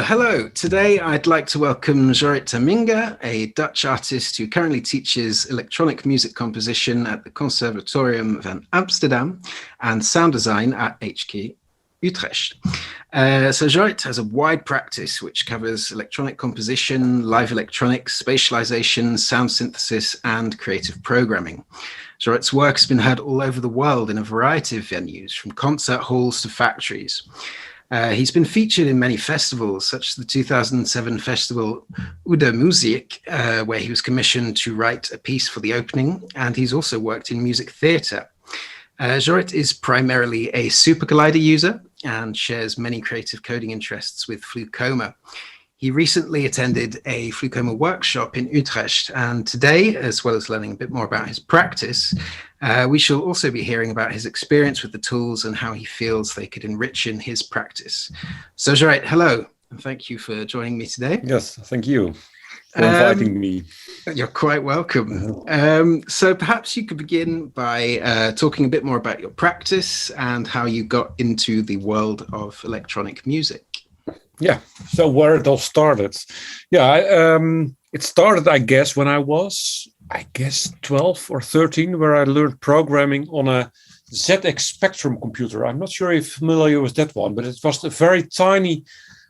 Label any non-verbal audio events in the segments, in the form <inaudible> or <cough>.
Hello. Today I'd like to welcome Jorrit Tamminga, a Dutch artist who currently teaches electronic music composition at the Conservatorium van Amsterdam and sound design at HKU Utrecht. Uh, so Jorrit has a wide practice which covers electronic composition, live electronics, spatialization, sound synthesis, and creative programming. Jorrit's work has been heard all over the world in a variety of venues, from concert halls to factories. Uh, he's been featured in many festivals, such as the 2007 festival Oude Muziek, uh, where he was commissioned to write a piece for the opening, and he's also worked in music theatre. Uh, Jorrit is primarily a SuperCollider user and shares many creative coding interests with Flucoma. He recently attended a Flucoma workshop in Utrecht, and today, as well as learning a bit more about his practice, uh, we shall also be hearing about his experience with the tools and how he feels they could enrich in his practice. So, Jorrit, hello, and thank you for joining me today. Yes, thank you for inviting um, me. You're quite welcome. Um, so, perhaps you could begin by uh, talking a bit more about your practice and how you got into the world of electronic music. Yeah, so where it all started. Yeah, I, um, it started, I guess, when I was I guess 12 or 13, where I learned programming on a ZX Spectrum computer. I'm not sure if familiar with that one, but it was a very tiny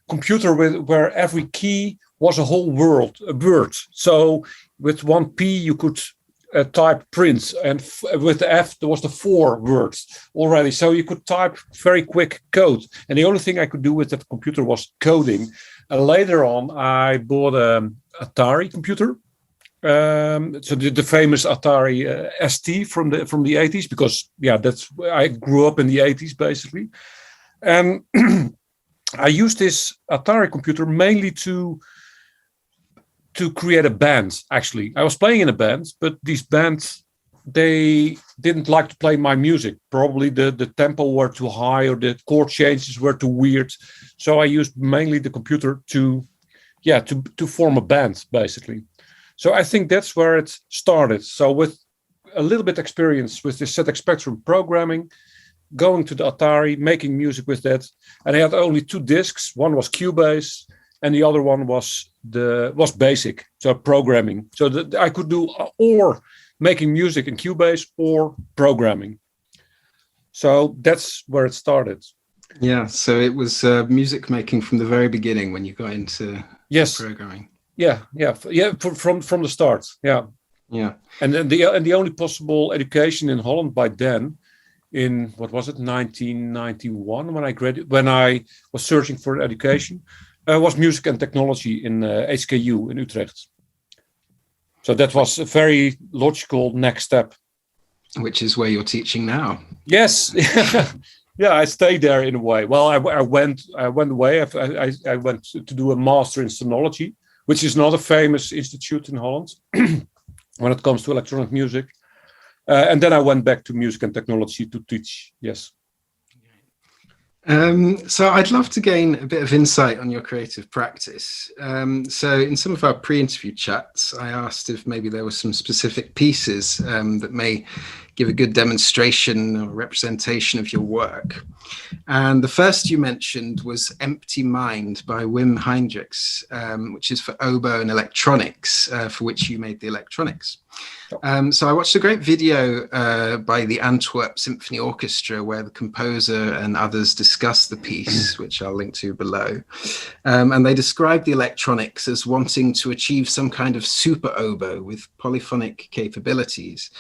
computer with where every key was a whole world, a word. So with one P, you could uh, type prints and with the F, there was the four words already. So you could type very quick code. And the only thing I could do with that computer was coding. And later on, I bought an Atari computer um, so the, the, famous Atari uh, ST from the from the 80s, because yeah, that's I grew up in the 80s basically, and <clears throat> I used this Atari computer mainly to to create a band. Actually, I was playing in a band, but these bands they didn't like to play my music. Probably the the tempo were too high or the chord changes were too weird. So I used mainly the computer to yeah to to form a band basically so I think that's where it started. So with a little bit experience with the ZX Spectrum programming, going to the Atari, making music with that, and I had only two discs. One was Cubase, and the other one was the was Basic, so programming. So that I could do uh, or making music in Cubase or programming. So that's where it started. Yeah, so it was uh, music making from the very beginning when you got into yes programming yeah yeah yeah from from the start yeah yeah and then the and the only possible education in holland by then in what was it 1991 when i graduated when i was searching for education uh, was music and technology in uh, hku in utrecht so that was a very logical next step which is where you're teaching now yes <laughs> yeah i stayed there in a way well i, I went i went away I, I, I went to do a master in sonology which is not a famous institute in Holland <clears throat> when it comes to electronic music. Uh, and then I went back to music and technology to teach. Yes. Um, so I'd love to gain a bit of insight on your creative practice. Um, so in some of our pre-interview chats, I asked if maybe there were some specific pieces um, that may give a good demonstration or representation of your work. And the first you mentioned was Empty Mind by Wim Henderickx, um, which is for oboe and electronics, uh, for which you made the electronics. Um, so I watched a great video uh, by the Antwerp Symphony Orchestra where the composer and others discuss the piece, <clears throat> which I'll link to below. Um, and they describe the electronics as wanting to achieve some kind of super oboe with polyphonic capabilities.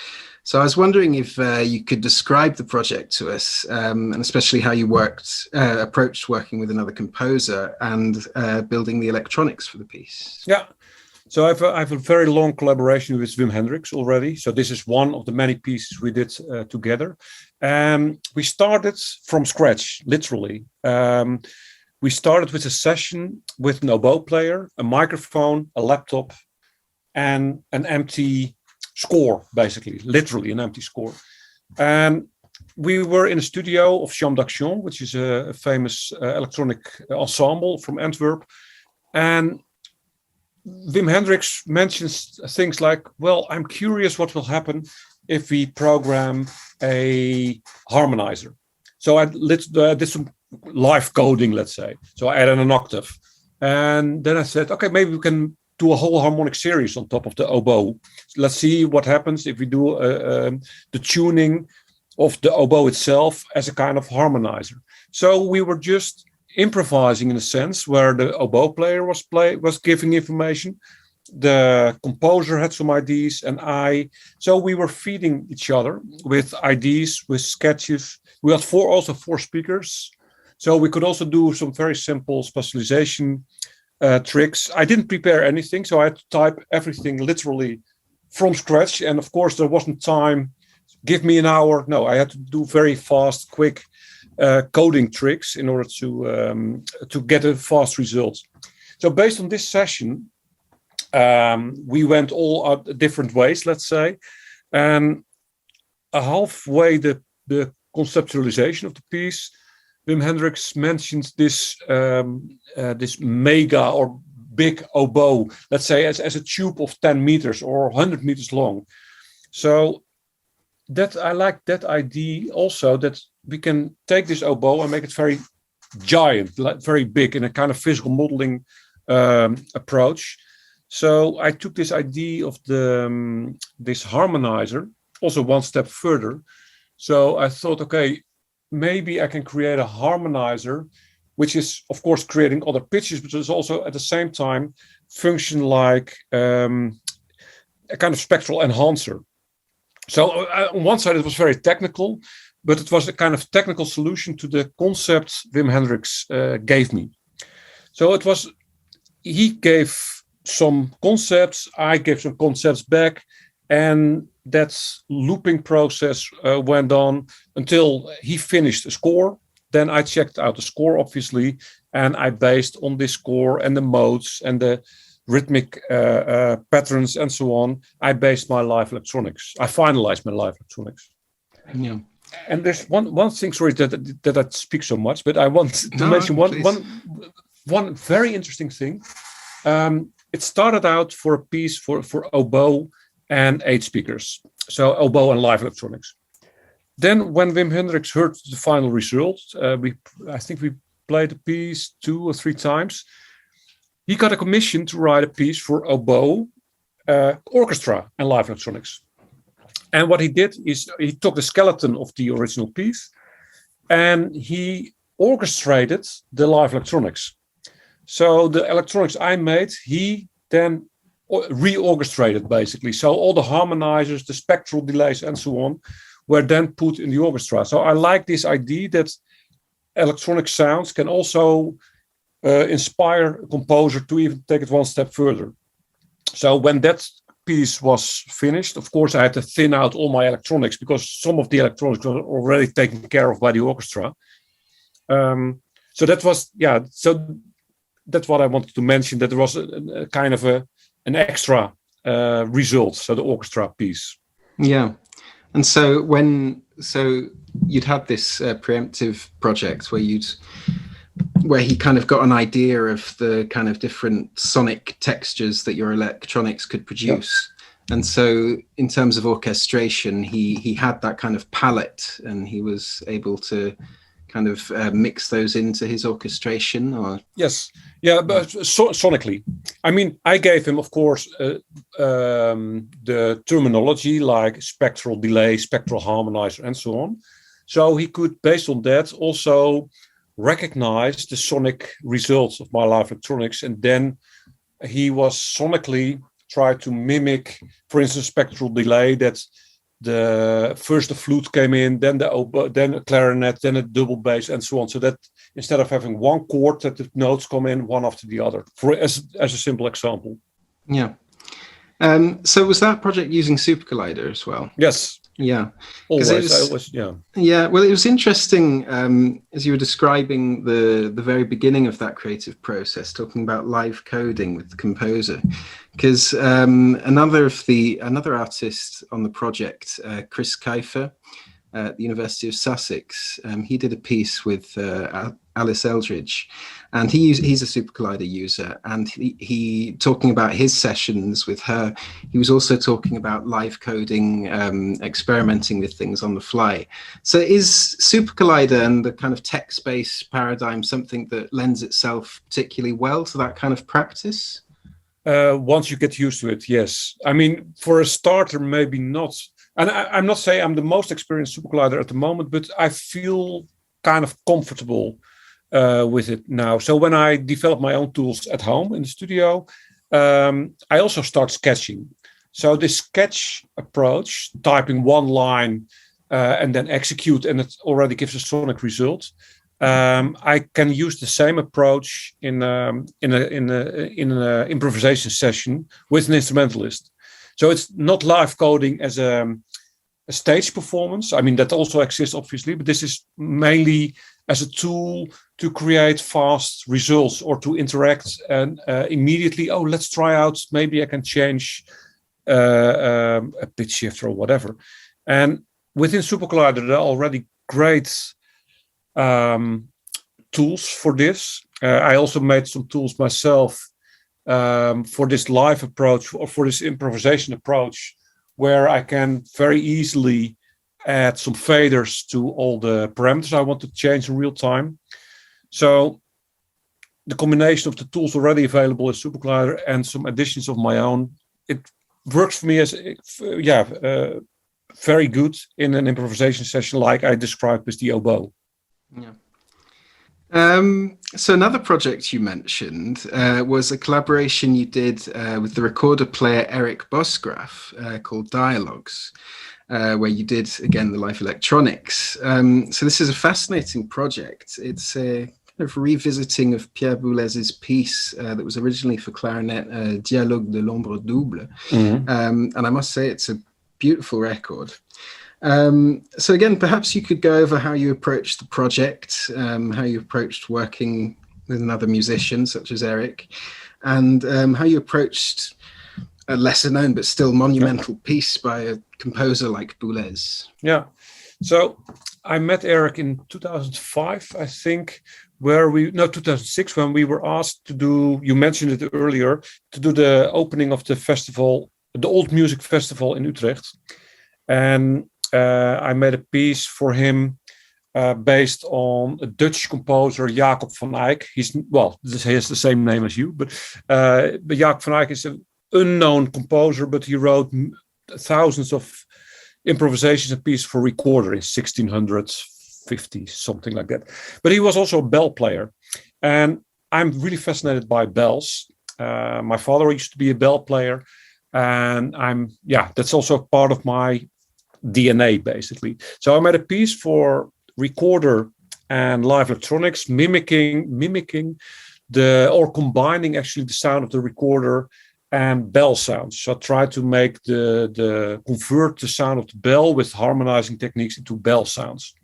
So I was wondering if uh, you could describe the project to us, um, and especially how you worked, uh, approached working with another composer and uh, building the electronics for the piece. Yeah. So I have, a, I have a very long collaboration with Wim Henderickx already. So this is one of the many pieces we did uh, together. Um, we started from scratch, literally. Um, we started with a session with an oboe player, a microphone, a laptop, and an empty score, basically, literally an empty score. Um, we were in a studio of Champ d'Action, which is a, a famous uh, electronic ensemble from Antwerp. And Wim Henderickx mentions things like, well, I'm curious what will happen if we program a harmonizer. So I uh, did some live coding, let's say. So I added an octave. And then I said, okay, maybe we can do a whole harmonic series on top of the oboe. Let's see what happens if we do uh, um, the tuning of the oboe itself as a kind of harmonizer. So we were just improvising in a sense where the oboe player was play was giving information. The composer had some ideas and i so we were feeding each other with ideas with sketches. We had four also four speakers. So we could also do some very simple spatialization uh, tricks. I didn't prepare anything so i had to type everything literally from scratch. And of course there wasn't time. Give me an hour. No i had to do very fast quick coding tricks in order to um, to get a fast result so based on this session um, we went all different ways, let's say. And halfway the, the conceptualization of the piece, Wim Henderickx mentions this um, uh, this mega or big oboe, let's say as, as a tube of 10 meters or 100 meters long. So that I like that idea also that we can take this oboe and make it very giant, very big in a kind of physical modeling um, approach. So I took this idea of the um, this harmonizer also one step further. So I thought, okay, maybe I can create a harmonizer, which is of course creating other pitches, but is also at the same time function like um, a kind of spectral enhancer. So uh, on one side it was very technical, but it was a kind of technical solution to the concept Wim Henderickx uh, gave me. So it was he gave some concepts, I gave some concepts back, and that looping process uh, went on until he finished a score. Then I checked out the score, obviously, and I based on this score and the modes and the rhythmic uh, uh, patterns and so on. I based my live electronics. I finalized my live electronics. Yeah. And there's one one thing. Sorry that that I speak so much, but I want to no, mention one please. one one very interesting thing. Um, it started out for a piece for, for oboe and eight speakers. So oboe and live electronics. Then when Wim Henderickx heard the final result, uh, we I think we played the piece two or three times. He got a commission to write a piece for oboe, uh, orchestra, and live electronics. And what he did is he took the skeleton of the original piece and he orchestrated the live electronics. So the electronics I made, he then reorchestrated basically. So all the harmonizers, the spectral delays, and so on, were then put in the orchestra. So I like this idea that electronic sounds can also uh, inspire a composer to even take it one step further. So when that piece was finished, of course, I had to thin out all my electronics because some of the electronics were already taken care of by the orchestra. Um, so that was, yeah. So that's what I wanted to mention. That there was a, a kind of a an extra uh, result, so the orchestra piece. Yeah, and so when so you'd had this uh, preemptive project where you'd where he kind of got an idea of the kind of different sonic textures that your electronics could produce. And so, in terms of orchestration, he he had that kind of palette, and he was able to kind of uh, mix those into his orchestration or? Yes. Yeah but so, sonically. I mean i gave him of course uh, um, the terminology like spectral delay spectral harmonizer and so on. So he could based on that also recognize the sonic results of my live electronics and then he was sonically try to mimic for instance spectral delay that the first the flute came in, then the oboe, then a clarinet, then a double bass, and so on. So that instead of having one chord, that the notes come in one after the other. For as as a simple example. Yeah. Um, so was that project using Super Collider as well? Yes. Yeah. Always, was, always, yeah. Yeah. Well, it was interesting um, as you were describing the the very beginning of that creative process, talking about live coding with the composer, because um, another of the another artist on the project, uh, Chris Kiefer, at the University of Sussex, um, he did a piece with uh, Alice Eldridge, and he he's a Super Collider user, and he, he talking about his sessions with her. He was also talking about live coding, um, experimenting with things on the fly. So, is Super Collider and the kind of text based paradigm something that lends itself particularly well to that kind of practice? Uh, once you get used to it, yes. I mean, for a starter, maybe not. And I, am not saying I'm the most experienced super collider at the moment, but I feel kind of comfortable uh, with it now. So when I develop my own tools at home in the studio, um, I also start sketching. So this sketch approach, typing one line uh, and then execute, and it already gives a sonic result. Um, I can use the same approach in um, in a in a in an improvisation session with an instrumentalist. So it's not live coding as a, a stage performance. I mean that also exists obviously, but this is mainly as a tool to create fast results or to interact and uh, immediately. Oh, let's try out. Maybe I can change uh, um, a pitch shift or whatever. And within Super Collider, there are already great um, tools for this. Uh, I also made some tools myself um, for this live approach or for this improvisation approach, where I can very easily add some faders to all the parameters I want to change in real time. So the combination of the tools already available in SuperCollider and some additions of my own, it works for me as yeah, uh, very good in an improvisation session like I described with the oboe. Yeah. Um, so another project you mentioned uh, was a collaboration you did uh, with the recorder player Erik Bosgraaf uh, called Dialogues, uh, where you did again the live electronics. Um, so this is a fascinating project. It's a kind of revisiting of Pierre Boulez's piece uh, that was originally for clarinet, uh, Dialogue de l'ombre double, mm-hmm. um, and I must say it's a beautiful record. Um, so again, perhaps you could go over how you approached the project, um, how you approached working with another musician such as Erik, and um, how you approached a lesser known but still monumental piece by a composer like Boulez. Yeah. So I met Erik in 2005, I think, where we no 2006 when we were asked to do. You mentioned it earlier to do the opening of the festival, the Old Music Festival in Utrecht, and uh, I made a piece for him uh, based on a Dutch composer, Jacob van Eyck. He's well, he has the same name as you, but uh, but Jacob van Eyck is an unknown composer, but he wrote thousands of improvisations and pieces for recorder in 1650, something like that. But he was also a bell player, and I'm really fascinated by bells. Uh, my father used to be a bell player, and I'm yeah, that's also part of my DNA basically. So I made a piece for recorder and live electronics, mimicking mimicking the or combining actually the sound of the recorder and bell sounds. So I tried to make the the convert the sound of the bell with harmonizing techniques into bell sounds.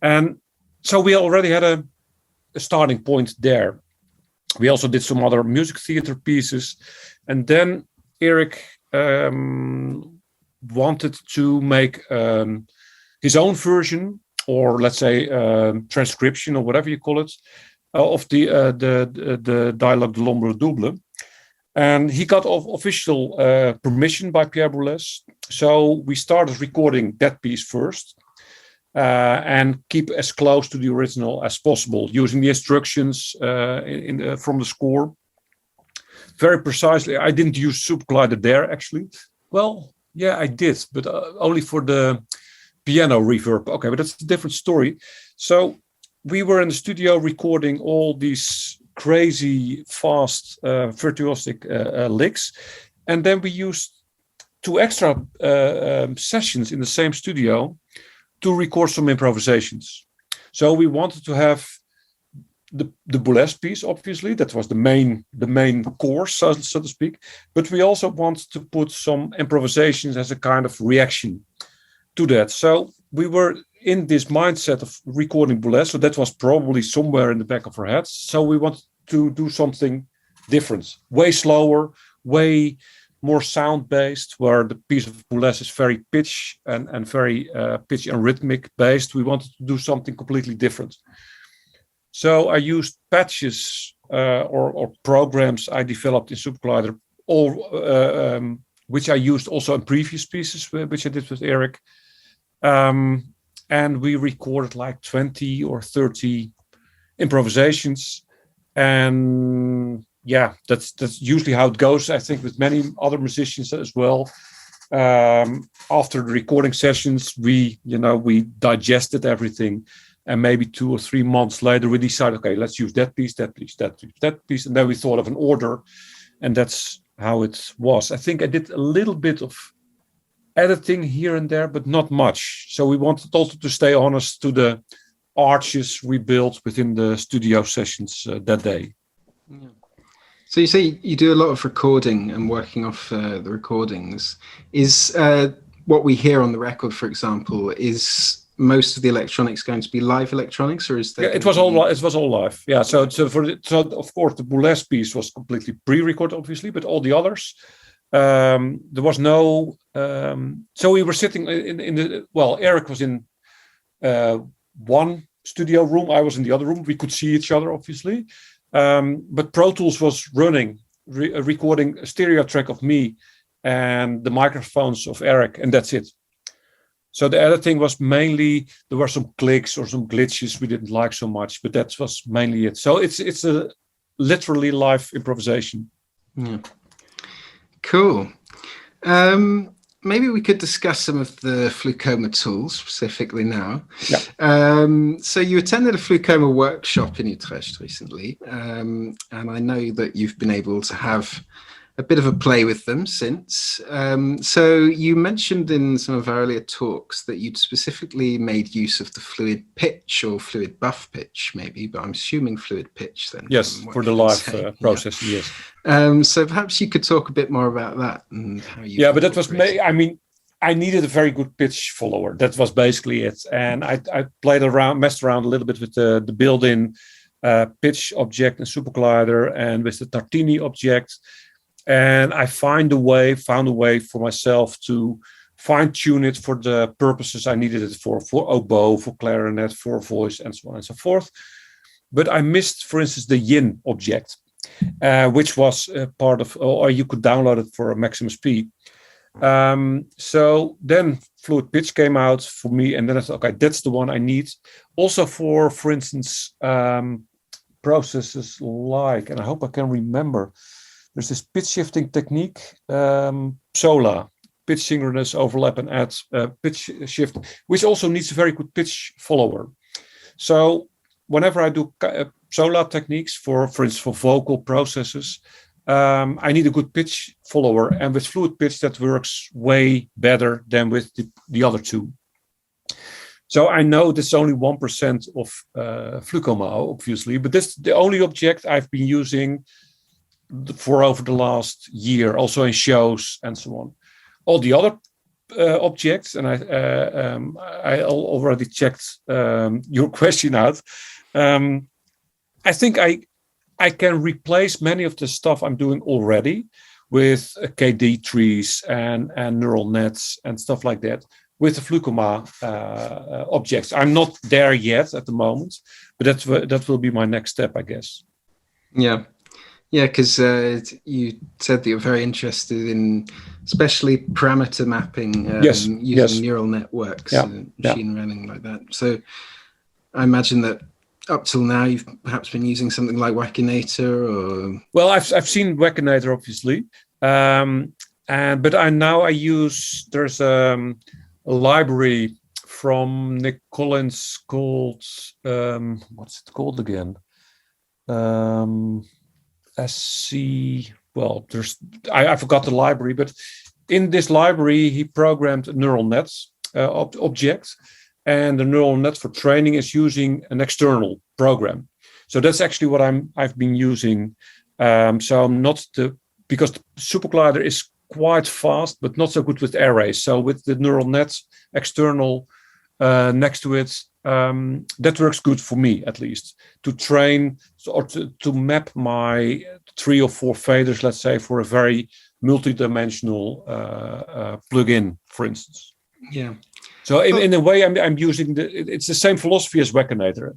And so we already had a, a starting point there. We also did some other music theater pieces, and then Erik um, wanted to make um, his own version, or let's say um, transcription, or whatever you call it, uh, of the, uh, the, the the dialogue de l'ombre double. And he got official uh, permission by Pierre Boulez. So we started recording that piece first. Uh, and keep as close to the original as possible using the instructions uh, in, in from the score very precisely. I didn't use Super Collider there actually. Well, yeah, I did, but uh, only for the piano reverb. Okay, but that's a different story. So we were in the studio recording all these crazy, fast, uh, virtuosic uh, uh licks, and then we used two extra uh, um, sessions in the same studio to record some improvisations. So we wanted to have the the Boulez piece, obviously, that was the main the main course, so, so to speak. But we also wanted to put some improvisations as a kind of reaction to that. So we were in this mindset of recording Boulez, so that was probably somewhere in the back of our heads. So we wanted to do something different, way slower, way more sound based, where the piece of Boulez is very pitch and, and very uh, pitch and rhythmic based. We wanted to do something completely different. So I used patches uh, or, or, programs I developed in SuperCollider, all uh, um, which I used also in previous pieces, which I did with Erik. Um, and we recorded like 20 or 30 improvisations. And yeah, that's that's usually how it goes. I think with many other musicians as well. Um, after the recording sessions, we you know we digested everything, and maybe two or three months later, we decided, okay, let's use that piece, that piece, that piece, that piece, and then we thought of an order, and that's how it was. I think I did a little bit of editing here and there, but not much. So we wanted also to stay honest to the arches we built within the studio sessions uh, that day. Yeah. So you say you do a lot of recording and working off uh, the recordings. Is uh, what we hear on the record, for example, is most of the electronics going to be live electronics, or is there? Yeah, it was all it was all live. Yeah, so so for the, so of course the Boulez piece was completely pre-recorded, obviously, but all the others um, there was no. Um, so we were sitting in, in the well. Erik was in uh, one studio room. I was in the other room. We could see each other, obviously. Um, but Pro Tools was running, re- recording a stereo track of me and the microphones of Erik, and that's it. So the editing was mainly there were some clicks or some glitches we didn't like so much, but that was mainly it. So it's it's a literally live improvisation. Yeah. Cool. Um, maybe we could discuss some of the Flucoma tools specifically now. Yeah. Um, so you attended a Flucoma workshop in Utrecht recently, um, and I know that you've been able to have a bit of a play with them since. Um, so you mentioned in some of our earlier talks that you'd specifically made use of the fluid pitch or fluid buff pitch, maybe, but I'm assuming fluid pitch then. Yes, for the live uh, process. Yeah. Yes. Um, so perhaps you could talk a bit more about that and how you. Yeah, but that was. Ma- I mean, I needed a very good pitch follower. That was basically it, and I, I played around, messed around a little bit with the the built-in uh, pitch object and super collider and with the Tartini object and I find a way, found a way for myself to fine tune it for the purposes I needed it for, for oboe, for clarinet, for voice, and so on and so forth. But I missed, for instance, the yin object, uh, which was part of, or you could download it for a Max MSP. Um, so then fluid pitch came out for me, and then I thought, okay, that's the one I need. Also for, for instance, um, processes like, and I hope I can remember there's this pitch shifting technique, um, PSOLA, pitch synchronous overlap and add uh, pitch shift, which also needs a very good pitch follower. So whenever I do uh, PSOLA techniques for, for instance, for vocal processes, um, I need a good pitch follower, and with fluid pitch that works way better than with the, the other two. So I know this is only one percent of uh, Flucoma, obviously, but this is the only object I've been using for over the last year, also in shows and so on. All the other uh, objects, and I, uh, um, I already checked um, your <laughs> question out. Um, I think I I can replace many of the stuff I'm doing already with uh, KD trees and and neural nets and stuff like that with the Flucoma uh, uh, objects. I'm not there yet at the moment, but that's that will be my next step, I guess. Yeah, yeah, because uh, you said that you're very interested in, especially parameter mapping um, yes, using yes. neural networks, yeah, and machine yeah. learning like that. So, I imagine that up till now you've perhaps been using something like Wekinator or. Well, I've I've seen Wekinator obviously, um, and but I now I use there's um, a library from Nick Collins called um, what's it called again? SC. Well, there's I, I, forgot the library, but in this library he programmed neural nets uh, ob- object, and the neural net for training is using an external program. So that's actually what I'm I've been using. Um, so I'm not the because the SuperCollider is quite fast, but not so good with arrays. So with the neural nets external uh, next to it, um, that works good for me at least to train or to, to map my three or four faders, let's say, for a very multi-dimensional uh, uh, plugin, for instance. Yeah. So in, in a way, I'm, I'm using the it's the same philosophy as Wekinator.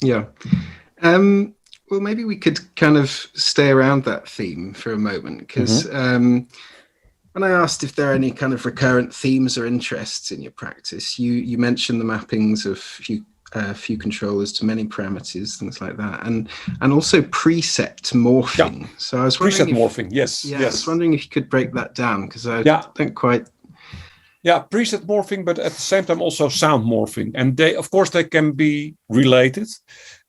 Yeah. Um, well, maybe we could kind of stay around that theme for a moment because mm-hmm. um, when I asked if there are any kind of recurrent themes or interests in your practice, you you mentioned the mappings of few uh, few controllers to many parameters, things like that, and and also preset morphing. Yeah. So I was wondering preset if, morphing. Yes. Yeah, yes. I was wondering if you could break that down because I yeah. don't quite yeah preset morphing but at the same time also sound morphing and they of course they can be related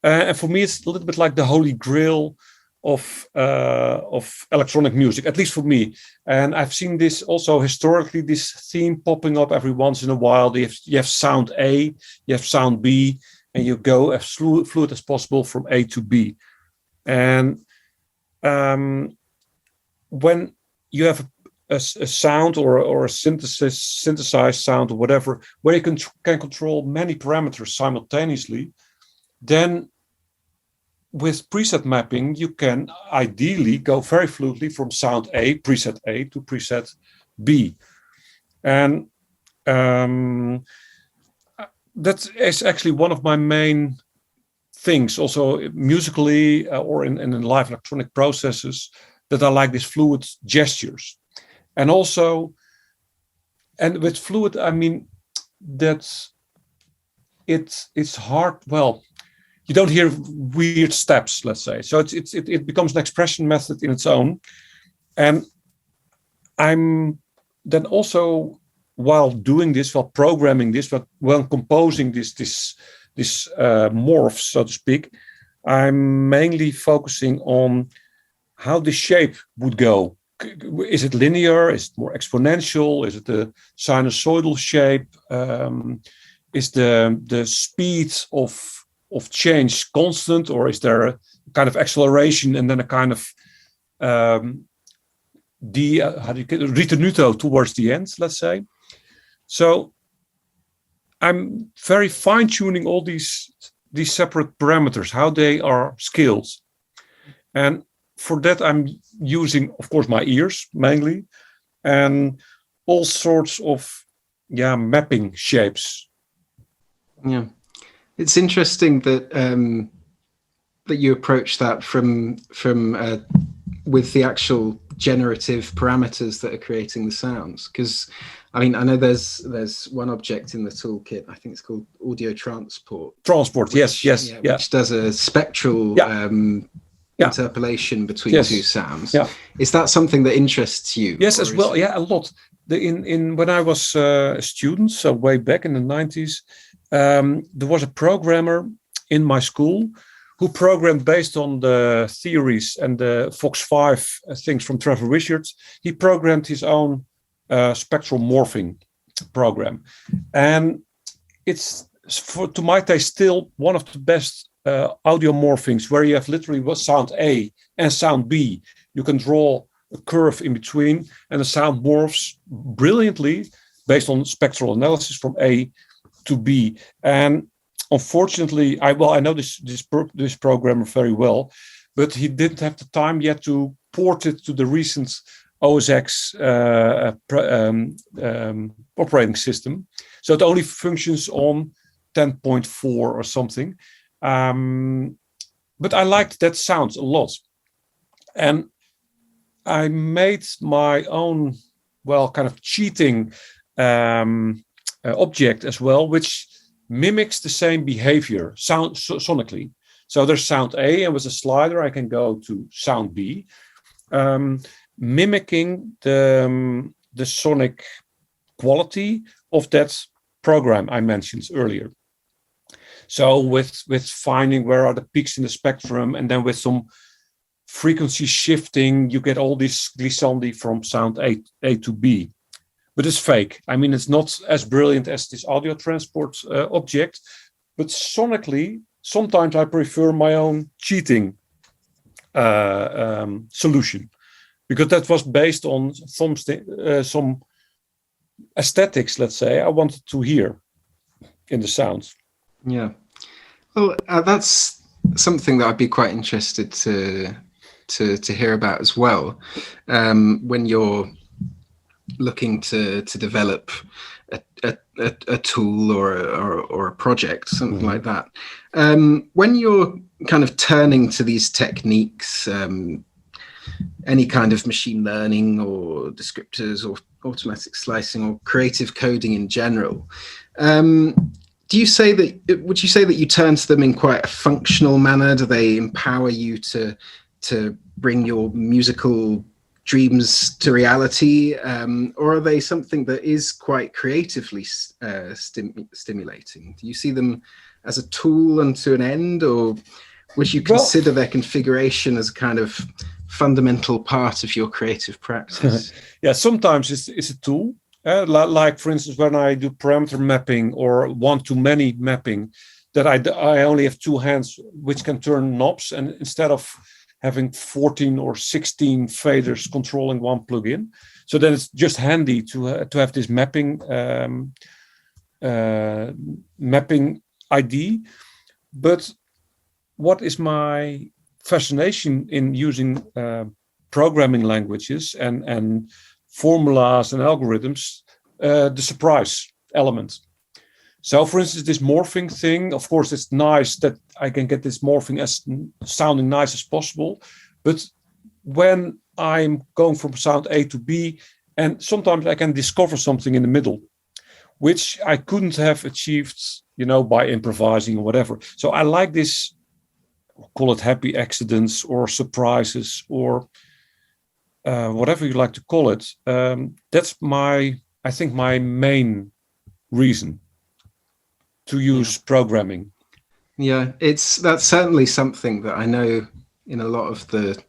uh, and for me it's a little bit like the holy grail of uh, of electronic music at least for me. And i've seen this also historically this theme popping up every once in a while. You have, you have sound a you have sound b and you go as fluid as possible from a to b. And um, when you have a a, a, sound or, or a synthesis synthesized sound or whatever where you can can control many parameters simultaneously then with preset mapping you can ideally go very fluidly from sound a preset a to preset b. And um, that is actually one of my main things also musically uh, or in, in live electronic processes that I like these fluid gestures. And also and with fluid i mean that it's it's hard well you don't hear weird steps let's say so it's, it's it, it becomes an expression method in its own and i'm then also while doing this while programming this but while composing this this this uh, morph so to speak i'm mainly focusing on how the shape would go is it linear? Is it more exponential? Is it a sinusoidal shape? Um, is the the speed of of change constant, or is there a kind of acceleration and then a kind of um, the uh, how do you ritenuto towards the end? Let's say. So I'm very fine tuning all these these separate parameters, how they are scaled, and for that, I'm using, of course, my ears mainly, and all sorts of yeah mapping shapes. Yeah, it's interesting that um, that you approach that from from uh, with the actual generative parameters that are creating the sounds because I mean, I know there's there's one object in the toolkit. I think it's called Audio Transport. Transport, which, yes, yes, yeah, yeah, Which does a spectral yeah. um, yeah. interpolation between yes. two sounds. Yeah. Is that something that interests you? Yes, as well. It... Yeah, a lot. The, in in when I was uh, a student, so way back in the nineties, um, there was a programmer in my school who programmed based on the theories and the Vox Five uh, things from Trevor Wishart. He programmed his own uh, spectral morphing program, and it's for to my taste still one of the best uh, audio morphings where you have literally sound A and sound B. You can draw a curve in between, and the sound morphs brilliantly based on spectral analysis from A to be. And unfortunately, I well, I know this this pro, this programmer very well, but he didn't have the time yet to port it to the recent OS X uh, um, um, operating system. So it only functions on 10.4 or something. Um, but I liked that sound a lot. And I made my own, well, kind of cheating um, object as well, which mimics the same behavior sound so, sonically. So there's sound A, and with a slider, I can go to sound B, um, mimicking the, um, the sonic quality of that program I mentioned earlier. So with with finding where are the peaks in the spectrum, and then with some frequency shifting, you get all this glissandi from sound A, A to B. But it's fake. I mean, it's not as brilliant as this audio transport uh, object, but sonically, sometimes I prefer my own cheating uh, um, solution because that was based on some, uh, some aesthetics, let's say, I wanted to hear in the sounds. Yeah. Well, uh, that's something that I'd be quite interested to to to hear about as well. Um, when you're looking to to develop a, a, a, a tool or a, or, or, a project, something mm-hmm. like that. Um, when you're kind of turning to these techniques, um, any kind of machine learning or descriptors or automatic slicing or creative coding in general, um, do you say that would you say that you turn to them in quite a functional manner? Do they empower you to to bring your musical dreams to reality, um, or are they something that is quite creatively uh, stim- stimulating? Do you see them as a tool unto an end, or would you consider well, their configuration as a kind of fundamental part of your creative practice? <laughs> yeah, sometimes it's, it's a tool. Uh, like, for instance, when I do parameter mapping or one-to-many mapping, that I, I only have two hands which can turn knobs, and instead of having 14 or 16 faders controlling one plugin. So then it's just handy to uh, to have this mapping um, uh, mapping ID. But what is my fascination in using uh, programming languages and and formulas and algorithms? Uh, the surprise element. So, for instance, this morphing thing, of course, it's nice that I can get this morphing as sounding nice as possible. But when I'm going from sound A to B, and sometimes I can discover something in the middle, which I couldn't have achieved, you know, by improvising or whatever. So I like this, call it happy accidents or surprises or uh, whatever you like to call it. Um, that's my, I think, my main reason to use yeah. programming. Yeah, it's that's certainly something that I know in a lot of the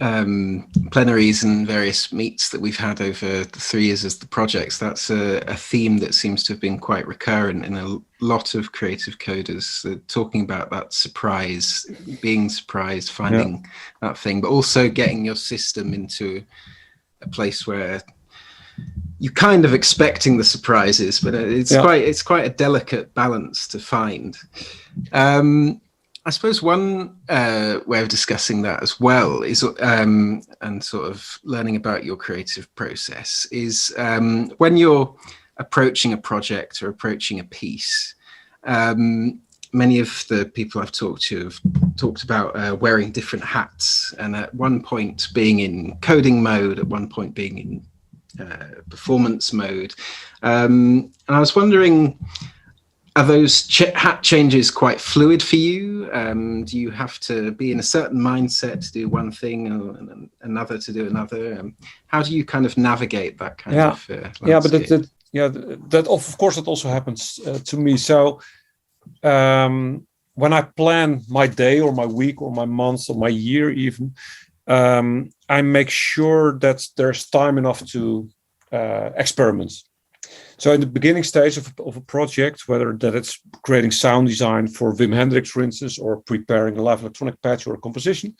um, plenaries and various meets that we've had over the three years as the projects. That's a, a, theme that seems to have been quite recurrent in a lot of creative coders, uh, talking about that surprise, being surprised, finding yeah. that thing, but also getting your system into a place where you're kind of expecting the surprises, but it's yeah. quite it's quite a delicate balance to find. Um, I suppose one uh, way of discussing that as well is, um, and sort of learning about your creative process is um, when you're approaching a project or approaching a piece. Um, many of the people I've talked to have talked about uh, wearing different hats, and at one point being in coding mode, at one point being in performance mode. Um, and I was wondering, are those ch- hat changes quite fluid for you? Um, do you have to be in a certain mindset to do one thing and another to do another? Um, how do you kind of navigate that kind yeah. of? Uh, yeah, but that, that, yeah, that of course that also happens uh, to me. So um, when I plan my day or my week or my month or my year, even um, I make sure that there's time enough to uh, experiment. So in the beginning stage of, of a project, whether that it's creating sound design for Wim Henderickx, for instance, or preparing a live electronic patch or a composition,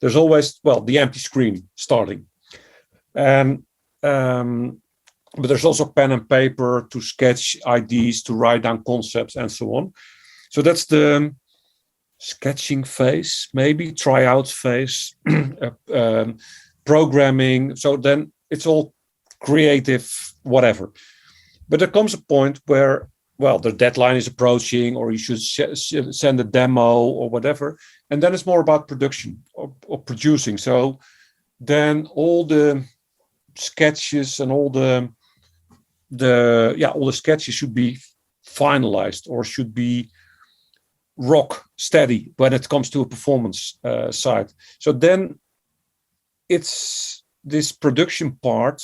there's always, well, the empty screen starting. And um, but there's also pen and paper to sketch ideas, to write down concepts, and so on. So that's the sketching phase, maybe tryout phase, <clears throat> uh, um, programming. So then it's all creative, whatever. But there comes a point where, well, the deadline is approaching, or you should sh- send a demo or whatever, and then it's more about production or, or producing. So then all the sketches and all the the yeah all the sketches should be finalized or should be rock steady when it comes to a performance uh, side. So then it's this production part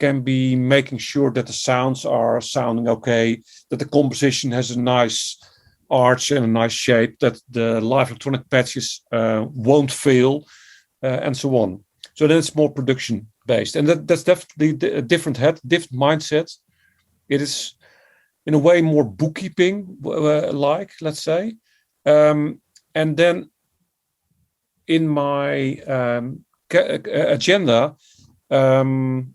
can be making sure that the sounds are sounding okay, that the composition has a nice arch and a nice shape, that the live electronic patches uh, won't fail, uh, and so on. So then it's more production based, and that, that's definitely a different head, different mindset. It is in a way more bookkeeping uh, like let's say. Um, and then in my um, agenda um,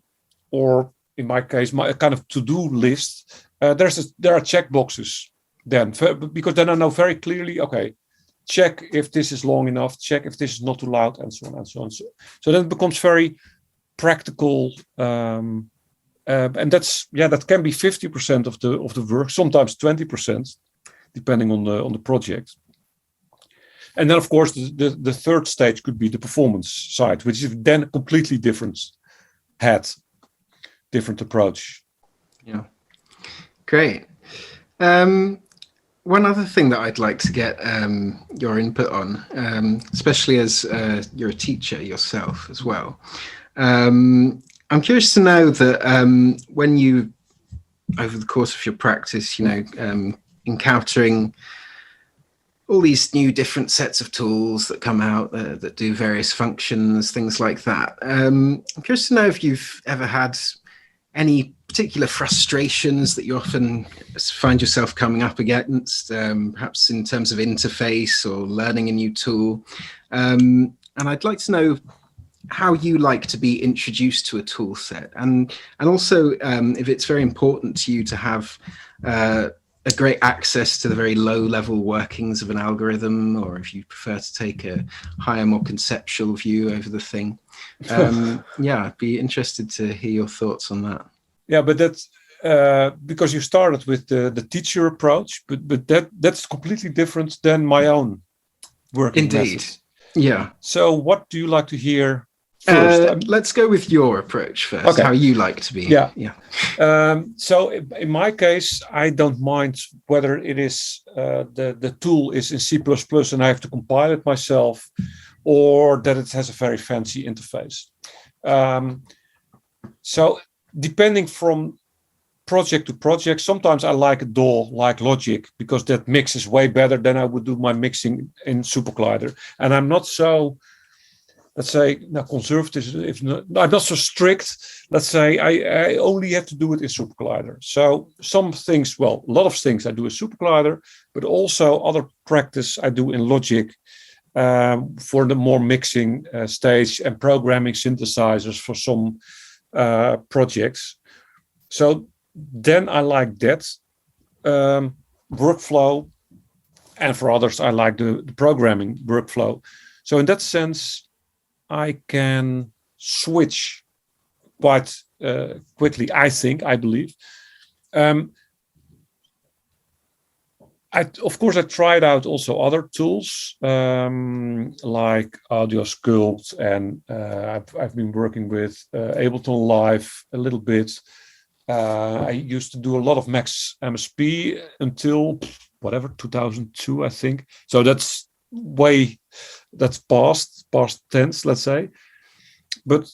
or in my case my kind of to-do list uh, there's a, there are check boxes then. Because then i know very clearly okay check if this is long enough check if this is not too loud and so on and so on. So, so then it becomes very practical um, uh, and that's yeah that can be 50% of the of the work sometimes 20% depending on the on the project. And then of course the, the, the third stage could be the performance side which is then a completely different hat different approach. Yeah. Great. Um, one other thing that I'd like to get um, your input on, um, especially as uh, you're a teacher yourself as well. Um, I'm curious to know that um, when you, over the course of your practice, you know, um, encountering all these new different sets of tools that come out uh, that do various functions, things like that. Um, I'm curious to know if you've ever had any particular frustrations that you often find yourself coming up against, um, perhaps in terms of interface or learning a new tool. Um, and I'd like to know how you like to be introduced to a tool set and and also um, if it's very important to you to have uh, a great access to the very low level workings of an algorithm or if you prefer to take a higher more conceptual view over the thing um, <laughs> yeah i'd be interested to hear your thoughts on that yeah but that's uh, because you started with the, the teacher approach, but but that that's completely different than my own work. Indeed. Methods. Yeah. So, what do you like to hear first? Uh, let's go with your approach first. Okay. How you like to be. Yeah. Yeah. Um, so, in my case, I don't mind whether it is uh, the the tool is in C and I have to compile it myself, or that it has a very fancy interface. Um, so depending from project to project, sometimes I like a DAW like Logic because that mixes way better than I would do my mixing in SuperCollider. And I'm not so, let's say, now conservative, if not, I'm not so strict. Let's say I, I only have to do it in SuperCollider. So some things, well, a lot of things I do in SuperCollider, but also other practice I do in Logic. Um, for the more mixing uh, stage and programming synthesizers for some uh, projects. So then I like that um, workflow, and for others I like the, the programming workflow. So in that sense, I can switch quite uh, quickly. I think, I believe. Um, I, of course, I tried out also other tools um, like AudioSculpt, and uh, I've, I've, been working with uh, Ableton Live a little bit. Uh, I used to do a lot of Max MSP until whatever 2002, I think. So that's way that's past past tense, let's say. But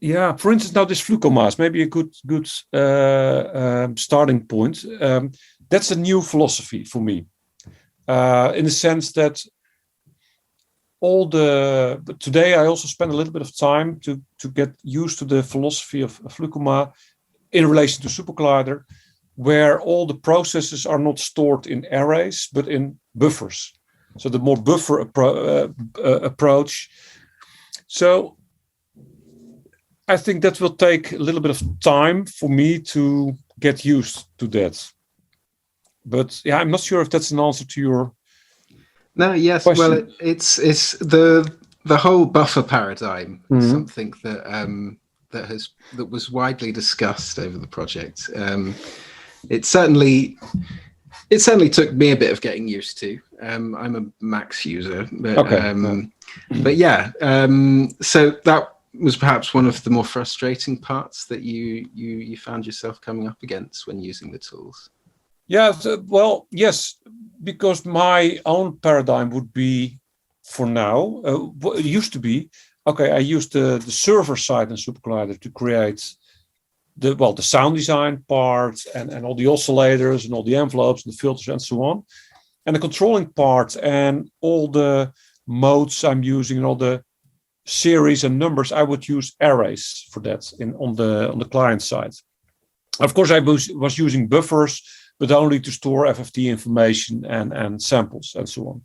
yeah, for instance, now this FluCoMas, maybe a good good uh, um, starting point. Um, that's a new philosophy for me, uh, in the sense that all the but today I also spend a little bit of time to to get used to the philosophy of, of FluCoMa in relation to super SuperCollider, where all the processes are not stored in arrays but in buffers. So the more buffer appro uh, uh, approach. So I think that will take a little bit of time for me to get used to that. But yeah, I'm not sure if that's an answer to your. No, yes. Question. Well, it, it's it's the the whole buffer paradigm, mm-hmm. something that um, that has that was widely discussed over the project. Um, it certainly it certainly took me a bit of getting used to. Um, I'm a Max user, but okay. um, but yeah. Um, so that was perhaps one of the more frustrating parts that you you you found yourself coming up against when using the tools yeah well yes because my own paradigm would be for now uh, it used to be okay i used the, the server side in supercollider to create the well the sound design part and, and all the oscillators and all the envelopes and the filters and so on and the controlling part and all the modes i'm using and all the series and numbers, I would use arrays for that in on the on the client side. Of course, I was, was using buffers, but only to store FFT information and, and samples and so on.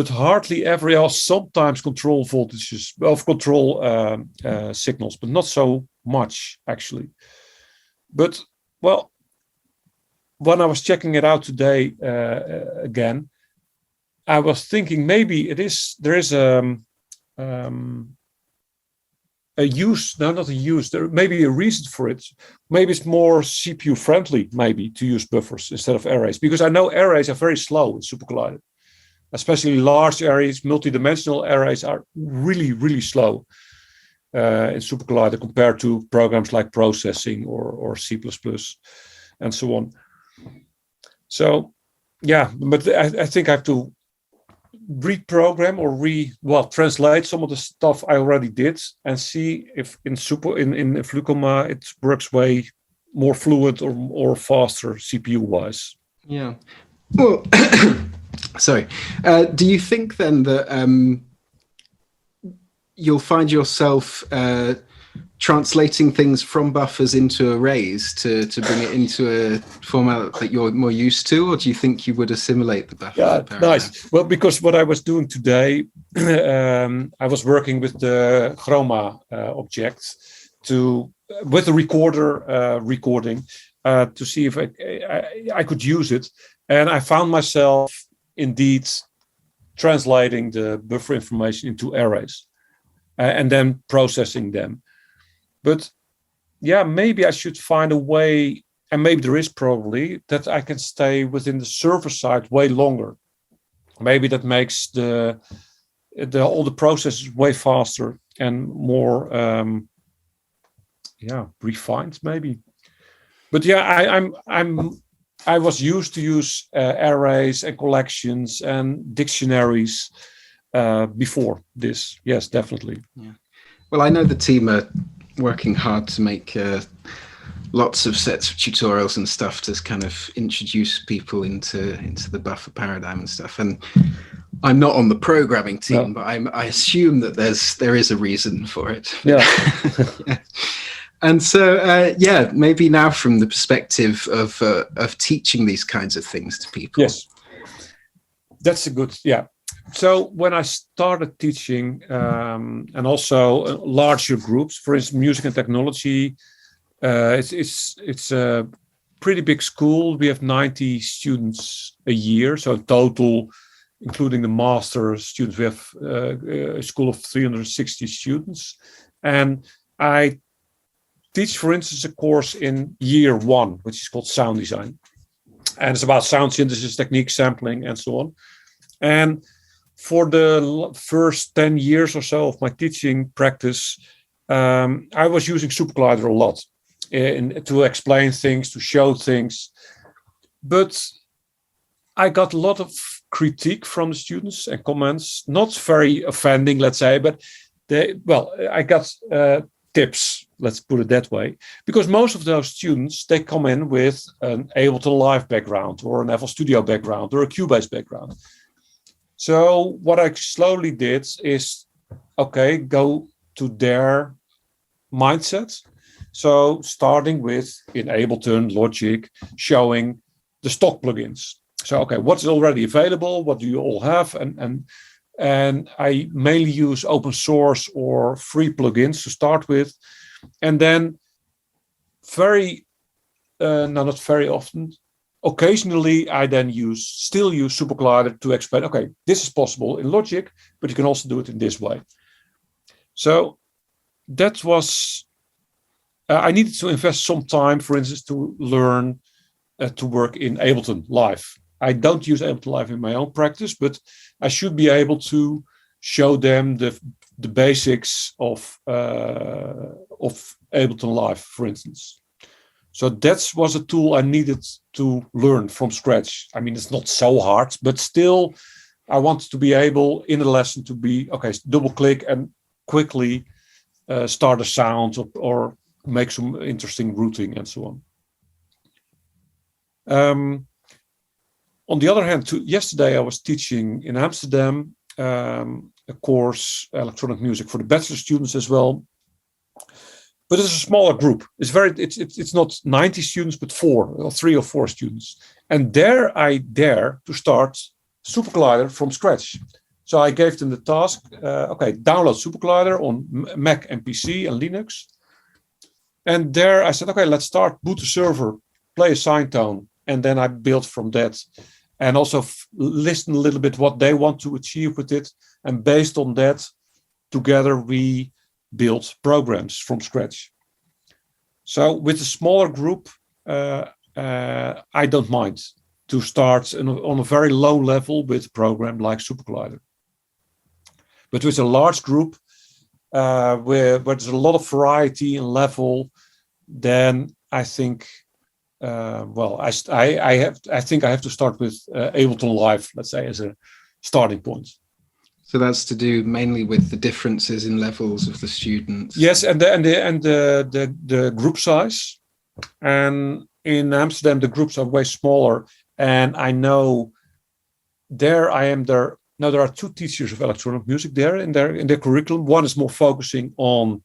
But hardly ever else, sometimes control voltages, of control um, uh, signals, but not so much actually. But well, when I was checking it out today uh, again, I was thinking maybe it is there is a um, um, a use no not a use there may be a reason for it maybe it's more cpu friendly maybe to use buffers instead of arrays because i know arrays are very slow in supercollider especially large arrays multi-dimensional arrays are really really slow uh, in supercollider compared to programs like processing or or c++ and so on so yeah but I, I think i have to reprogram or re well translate some of the stuff I already did and see if in super in in FluCoMa it works way more fluid or or faster CPU wise. Yeah. Well, <coughs> sorry. Uh, do you think then that um, you'll find yourself uh, translating things from buffers into arrays to, to bring it into a format that you're more used to, or do you think you would assimilate the buffer? Yeah, nice. Well, because what I was doing today, <clears throat> um, I was working with the Chroma uh, object to with the recorder uh, recording uh, to see if I, I, I could use it, and I found myself indeed translating the buffer information into arrays uh, and then processing them but yeah, maybe I should find a way, and maybe there is probably that I can stay within the server side way longer. Maybe that makes the the all the processes way faster and more um, yeah refined maybe. But yeah, I, I'm I'm I was used to use uh, arrays and collections and dictionaries uh, before this. Yes, definitely. Yeah. Well, I know the team are working hard to make uh, lots of sets of tutorials and stuff to kind of introduce people into into the buffer paradigm and stuff. And I'm not on the programming team, no. but I'm, I assume that there's there is a reason for it. Yeah. <laughs> yeah. And so, uh, yeah, maybe now from the perspective of uh, of teaching these kinds of things to people. Yes, that's a good. Yeah, so when I started teaching, um, and also uh, larger groups, for instance, music and technology, uh, it's it's it's a pretty big school. We have 90 students a year, so total, including the master students, we have uh, a school of 360 students, and I teach, for instance, a course in year one, which is called sound design, and it's about sound synthesis technique, sampling, and so on, and for the first 10 years or so of my teaching practice, um, I was using SuperCollider a lot in, to explain things, to show things. But I got a lot of critique from the students and comments, not very offending, let's say, but they, well, I got uh, tips, let's put it that way, because most of those students, they come in with an Ableton Live background or an FL Studio background or a Cubase background. So what I slowly did is, okay, go to their mindset. So starting with in Ableton, Logic, showing the stock plugins. So okay, what's already available? What do you all have? And and and I mainly use open source or free plugins to start with, and then very uh, no, not very often, occasionally I then use still use SuperCollider to explain, okay, this is possible in Logic, but you can also do it in this way. So that was, uh, I needed to invest some time, for instance, to learn uh, to work in Ableton Live. I don't use Ableton Live in my own practice, but I should be able to show them the the basics of uh, of Ableton Live, for instance. So that was a tool I needed to learn from scratch. I mean, it's not so hard, but still, I wanted to be able in a lesson to be okay, double click and quickly uh, start a sound or, or, make some interesting routing and so on. Um, on the other hand, to, yesterday I was teaching in Amsterdam um, a course, electronic music for the bachelor students as well but it's a smaller group. It's very it's it's, not 90 students, but four or three or four students. And there I dare to start SuperCollider from scratch. So I gave them the task, uh, okay, download SuperCollider on Mac and PC and Linux. And there I said, okay, let's start boot the server, play a sine tone, and then I built from that. and also listen a little bit what they want to achieve with it. And based on that, together we build programs from scratch. So with a smaller group, uh, uh, I don't mind to start on a, on a very low level with a program like SuperCollider. But with a large group, uh, where, where there's a lot of variety and level, then I think, uh, well, I, I, I have, I think I have to start with uh, Ableton Live, let's say, as a starting point. So that's to do mainly with the differences in levels of the students. Yes, and the and the and the the, the group size, and in Amsterdam the groups are way smaller, and I know there I am there. Now there are two teachers of electronic music there in their in their curriculum. One is more focusing on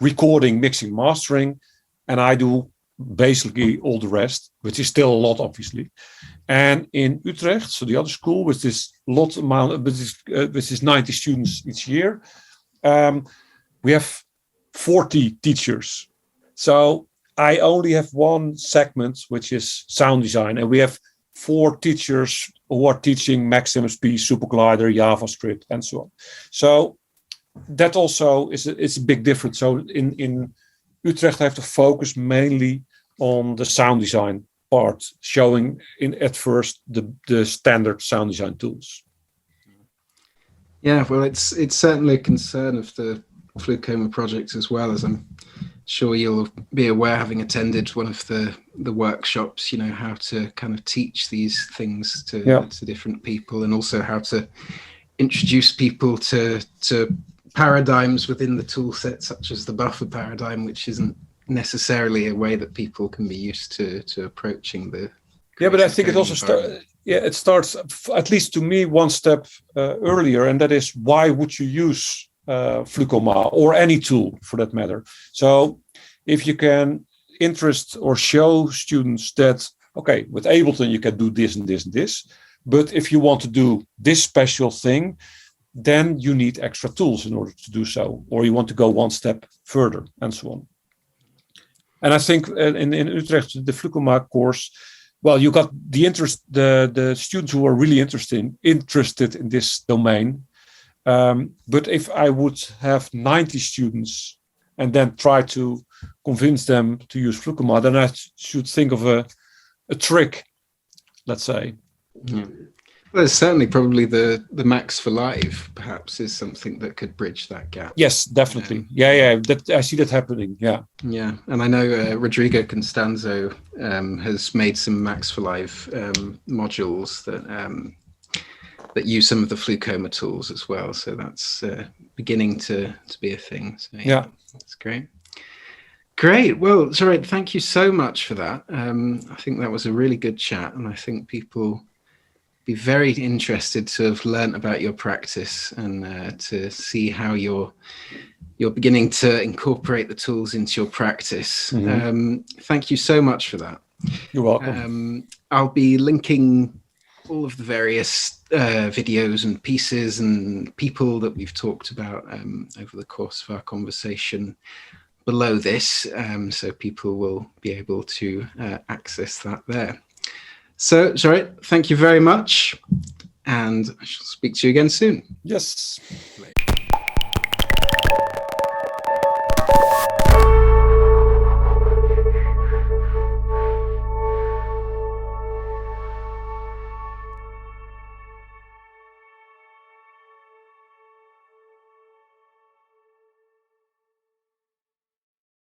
recording, mixing, mastering, and I do basically all the rest, which is still a lot, obviously. And in Utrecht, so the other school, with this lot amount, with this, uh, with this 90 students each year, um, we have 40 teachers. So I only have one segment, which is sound design, and we have four teachers who are teaching Max MSP, SuperCollider, JavaScript, and so on. So that also is a, it's a big difference. So in in Utrecht, I have to focus mainly on the sound design part, showing in at first the the standard sound design tools. Yeah, well, it's it's certainly a concern of the FluCoMa project as well, as I'm sure you'll be aware, having attended one of the the workshops. You know how to kind of teach these things to Yeah. to different people, and also how to introduce people to to paradigms within the tool set, such as the buffer paradigm, which isn't necessarily a way that people can be used to to approaching the. Yeah, but I think it also starts. Yeah, it starts at least to me one step uh, earlier, and that is why would you use uh, FluCoMa or any tool for that matter? So, if you can interest or show students that okay, with Ableton you can do this and this and this, but if you want to do this special thing, then you need extra tools in order to do so, or you want to go one step further, and so on. And I think uh, in, in Utrecht, the FluCoMa course, well, you got the interest, the, the students who are really interested, interested in this domain. Um, but if I would have 90 students and then try to convince them to use FluCoMa, then I should think of a, a trick, let's say. Well, there's certainly probably the the Max for Live, perhaps, is something that could bridge that gap. Yes, definitely. Yeah, yeah, that, I see that happening. Yeah. Yeah, and I know uh, Rodrigo Constanzo um, has made some Max for Live um, modules that um, that use some of the FluCoMa tools as well. So that's uh, beginning to to be a thing. So, Yeah. that's great. Great. Well, sorry. Thank you so much for that. Um, I think that was a really good chat, and I think people be very interested to have learnt about your practice and uh, to see how you're you're beginning to incorporate the tools into your practice. Mhm. Um, thank you so much for that. You're welcome. Um, I'll be linking all of the various uh, videos and pieces and people that we've talked about um, over the course of our conversation below this, um, so people will be able to uh, access that there. So, sorry, thank you very much, and I shall speak to you again soon. yes.